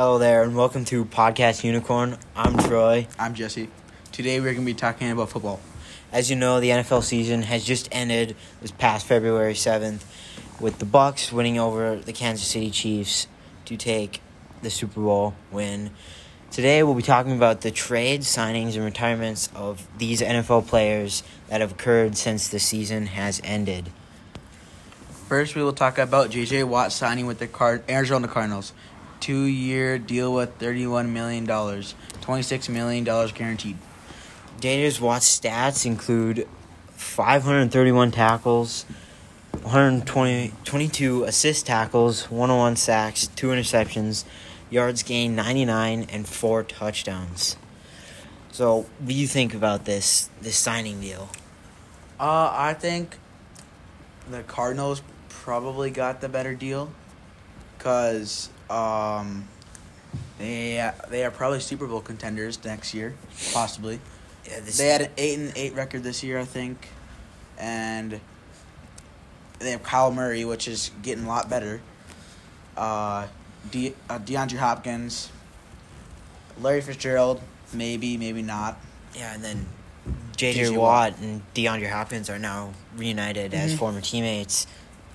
Hello there, and welcome to Podcast Unicorn. I'm Troy. I'm Jesse. Today we're going to be talking about football. As you know, the NFL season has just ended this past February 7th with the Bucks winning over the Kansas City Chiefs to take the Super Bowl win. Today we'll be talking about the trades, signings, and retirements of these NFL players that have occurred since the season has ended. First, we will talk about J.J. Watt signing with the Card- Arizona Cardinals. Two year deal with $31 million, $26 million guaranteed. J.J. Watt's stats include 531 tackles, 120, 22 assist tackles, 101 sacks, two interceptions, yards gained 99, and four touchdowns. So, what do you think about this this signing deal? Uh, I think the Cardinals probably got the better deal because um, they they are probably Super Bowl contenders next year, possibly. Yeah, this, They had an eight and eight record this year, I think, and they have Kyler Murray, which is getting a lot better. Uh, De- uh, DeAndre Hopkins, Larry Fitzgerald, maybe, maybe not. yeah, and then J.J. Watt and DeAndre Hopkins are now reunited as Mhm. former teammates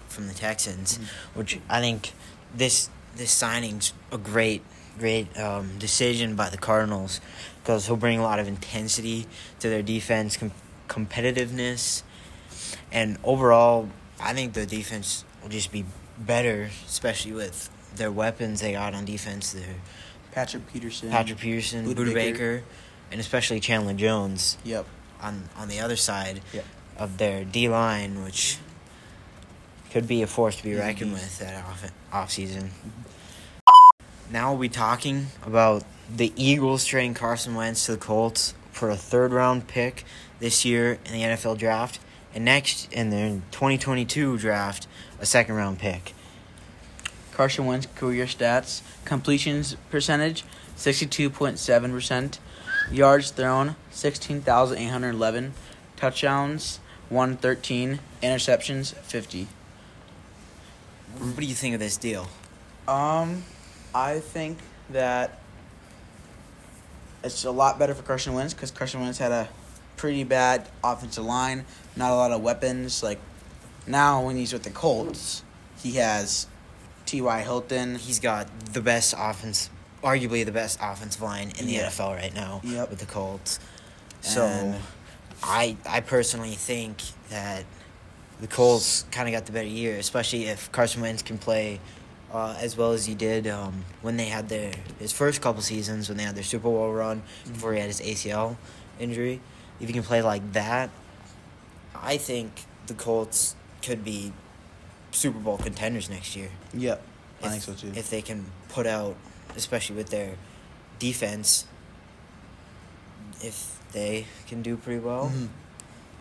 from the Texans, Mhm. which I think this this signing's a great great um, decision by the Cardinals because he'll bring a lot of intensity to their defense, com- competitiveness, and overall, I think the defense will just be better, especially with their weapons they got on defense. Their Patrick Peterson. Patrick Peterson, Budda. Baker, and especially Chandler Jones Yep. on on the other side Yep. of their D line, which could be a force to be reckoned Mhm. with that off off season. Now we'll be talking about the Eagles trading Carson Wentz to the Colts for a third round pick this year in the NFL draft, and next in the 2022 draft, a second round pick. Carson Wentz career stats: completions percentage, sixty-two point seven percent, yards thrown, sixteen thousand eight hundred eleven, touchdowns, one thirteen, interceptions, fifty. What do you think of this deal? Um, I think that it's a lot better for Carson Wentz because Carson Wentz had a pretty bad offensive line, not a lot of weapons. Like now, when he's with the Colts, he has T.Y. Hilton. He's got the best offense, arguably the best offensive line in the Yeah. NFL right now Yep. with the Colts. So, And- I I personally think that the Colts kind of got the better year, especially if Carson Wentz can play uh, as well as he did um, when they had their his first couple seasons when they had their Super Bowl run before he had his ACL injury. If he can play like that, I think the Colts could be Super Bowl contenders next year Yep, I if- think so too. If they can put out, especially with their defense, if they can do pretty well, Mhm.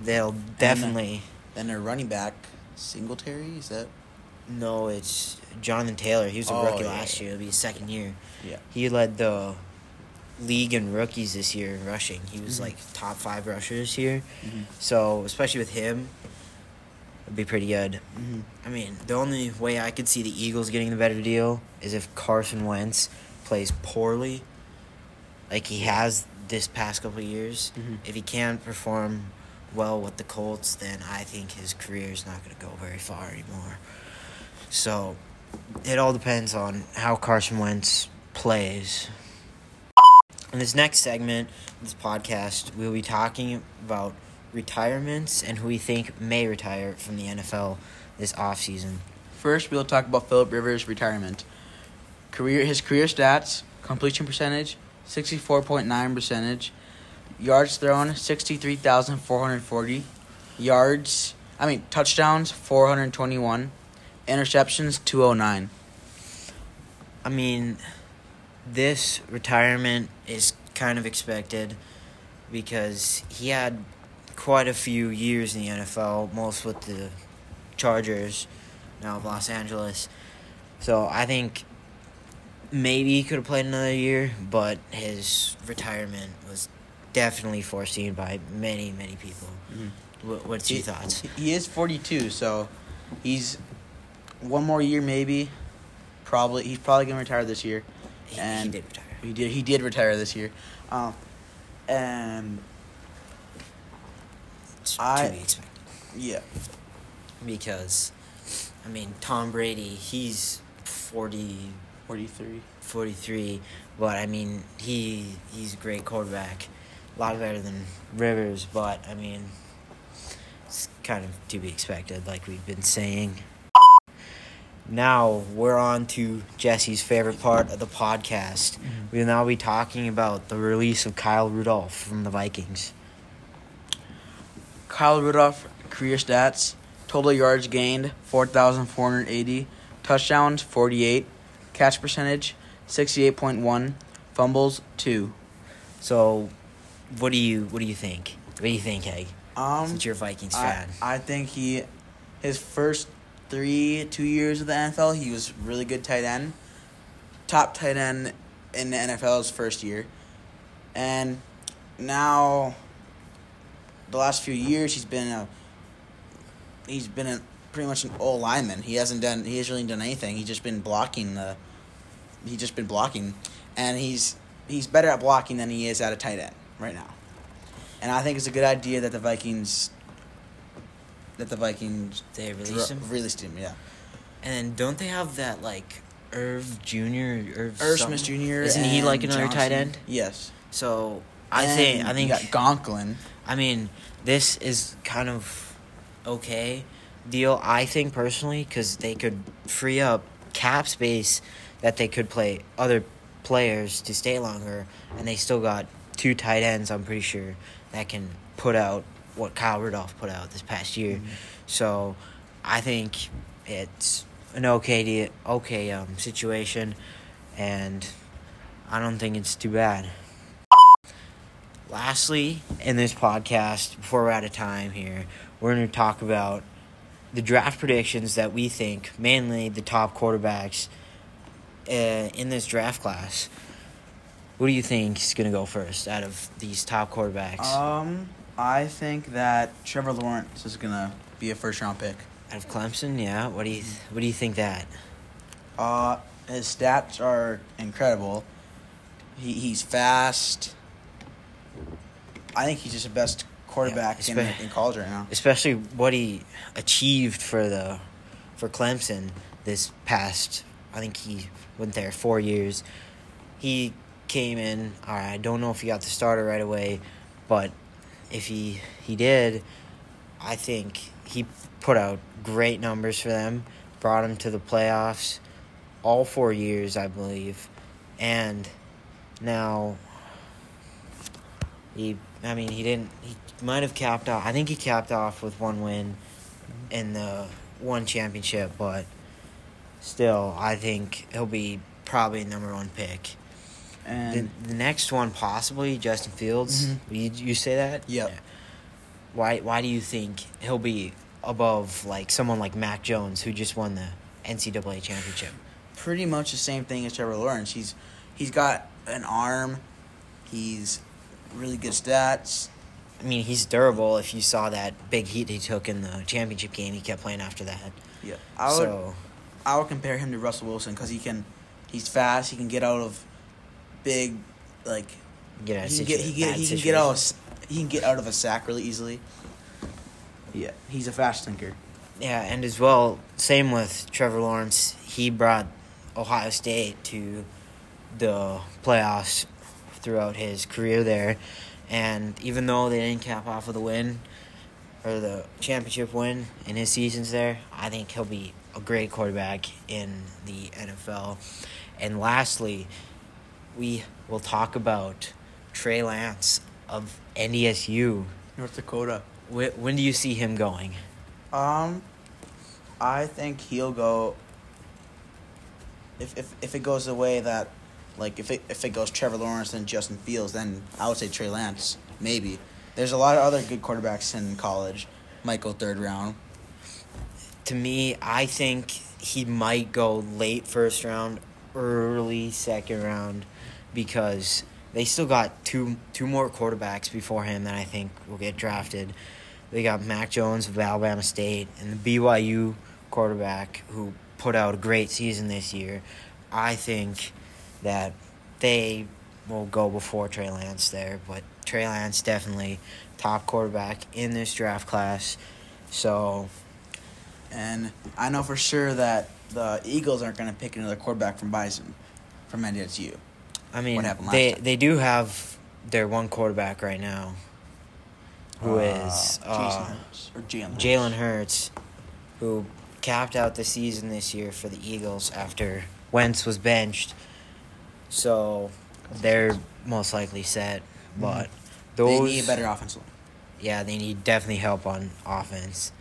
they'll definitely. Then their running back, Singletary, is that? No, it's Jonathan Taylor. He was a Oh, rookie yeah, last yeah. year. It'll be his second year. Yeah. He led the league in rookies this year in rushing. He was Mhm. like top five rushers here. Mm-hmm. So especially with him, it'd be pretty good. Mm-hmm. I mean, the only way I could see the Eagles getting the better deal is if Carson Wentz plays poorly, like he has this past couple of years. Mhm. If he can't perform well with the Colts, then I think his career is not going to go very far anymore. So, it all depends on how Carson Wentz plays. In this next segment this podcast, we'll be talking about retirements and who we think may retire from the NFL this offseason. First, we'll talk about Philip Rivers' retirement. Career, his career stats: completion percentage, sixty-four point nine percentage, yards thrown, sixty-three thousand four hundred forty, yards. I mean touchdowns, four hundred twenty-one, interceptions, two hundred nine. I mean, this retirement is kind of expected because he had quite a few years in the NFL, most with the Chargers, now of Los Angeles. So I think maybe he could have played another year, but his retirement was definitely foreseen by many, many people. What, what's your He- thoughts? He is forty-two, so he's one more year maybe. Probably he's probably gonna retire this year. He, he And- did retire. He did. He did retire this year, um, and It's I- to be expected yeah, because, I mean, Tom Brady, he's 40, forty three. 43, but I mean, he he's a great quarterback, a lot better than Rivers, but I mean, it's kind of to be expected, like we've been saying. Now we're on to Jesse's favorite part of the podcast. Mm-hmm. We'll now be talking about the release of Kyle Rudolph from the Vikings. Kyle Rudolph career stats: total yards gained four thousand four hundred eighty, touchdowns forty eight, catch percentage sixty eight point one, fumbles two. So, what do you what do you think? What do you think, Egg? Um, Since you're a Vikings I, fan, I think he, his first three two years of the NFL, he was really good tight end, top tight end in the NFL's first year, and now. The last few years, he's been a. He's been a pretty much an old lineman. He hasn't done. He hasn't really done anything. He's just been blocking the. He's just been blocking, and he's he's better at blocking than he is at a tight end right now. And I think it's a good idea that the Vikings. That the Vikings they dro- released him. released him, yeah. And don't they have that like Irv Junior, Irv, Irv? Smith Jr. Isn't he like another tight end? Yes. So I And think I you think got Conklin. I mean this is kind of okay deal. I think personally because they could free up cap space that they could play other players to stay longer, and they still got two tight ends. I'm pretty sure that can put out what Kyle Rudolph put out this past year. So I think it's an okay de- okay um, situation, and I don't think it's too bad. Lastly, in this podcast, before we're out of time here, we're going to talk about the draft predictions that we think, mainly the top quarterbacks uh, in this draft class. What do you think is going to go first out of these top quarterbacks? Um, I think that Trevor Lawrence is gonna be a first round pick. out of Clemson, yeah. What do you What do you think that? Uh, his stats are incredible. He he's fast. I think he's just the best quarterback Yeah, in, in college right now. especially what he achieved for the for Clemson this past. I think he went there four years. He came in. I don't know if he got the starter right away, but if he he did, I think he put out great numbers for them. Brought him to the playoffs, all four years, I believe, and now he. I mean, he didn't. He might have capped off. I think he capped off with one win in the one championship, but still, I think he'll be probably number one pick. The, And the next one, possibly Justin Fields. Mhm. You you say that? Yep. Yeah. Why Why do you think he'll be above like someone like Mac Jones who just won the NCAA championship? pretty much the same thing as Trevor Lawrence. He's he's got an arm. He's really good stats. I mean, he's durable. If you saw that big heat he took in the championship game, he kept playing after that. Yeah, I would so I would compare him to Russell Wilson because he can, he's fast. He can get out of big, like get out of he can get he get he can get out of, situations. s- he can get out of a sack really easily. Yeah, he's a fast thinker. Yeah, and as well, same with Trevor Lawrence. He brought Ohio State to the playoffs throughout his career there, and even though they didn't cap off with a win or the championship win in his seasons there, I think he'll be a great quarterback in the NFL. And lastly, we will talk about Trey Lance of NDSU. North Dakota. Wh- When do you see him going? Um, I think he'll go. If if if it goes the way that, like if it if it goes Trevor Lawrence and Justin Fields, then I would say Trey Lance maybe. There's a lot of other good quarterbacks in college. Might go third round. to me, I think he might go late first round, early second round, because they still got two two more quarterbacks before him that I think will get drafted. They got Mac Jones of Alabama State and the BYU quarterback who put out a great season this year. I think that they will go before Trey Lance there. But Trey Lance definitely top quarterback in this draft class. So And I know for sure that the Eagles aren't going to pick another quarterback from Bison, from NDSU. I mean, they time? they do have their one quarterback right now, who is Jason uh, Hurts or Jalen. Jalen Hurts, who capped out the season this year for the Eagles after Wentz was benched. So they're most likely set, but those Mm-hmm. They need a better offensive line. yeah, they need definitely help on offense.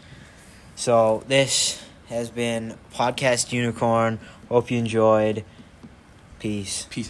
So this has been podcast unicorn. Hope you enjoyed. Peace. Peace.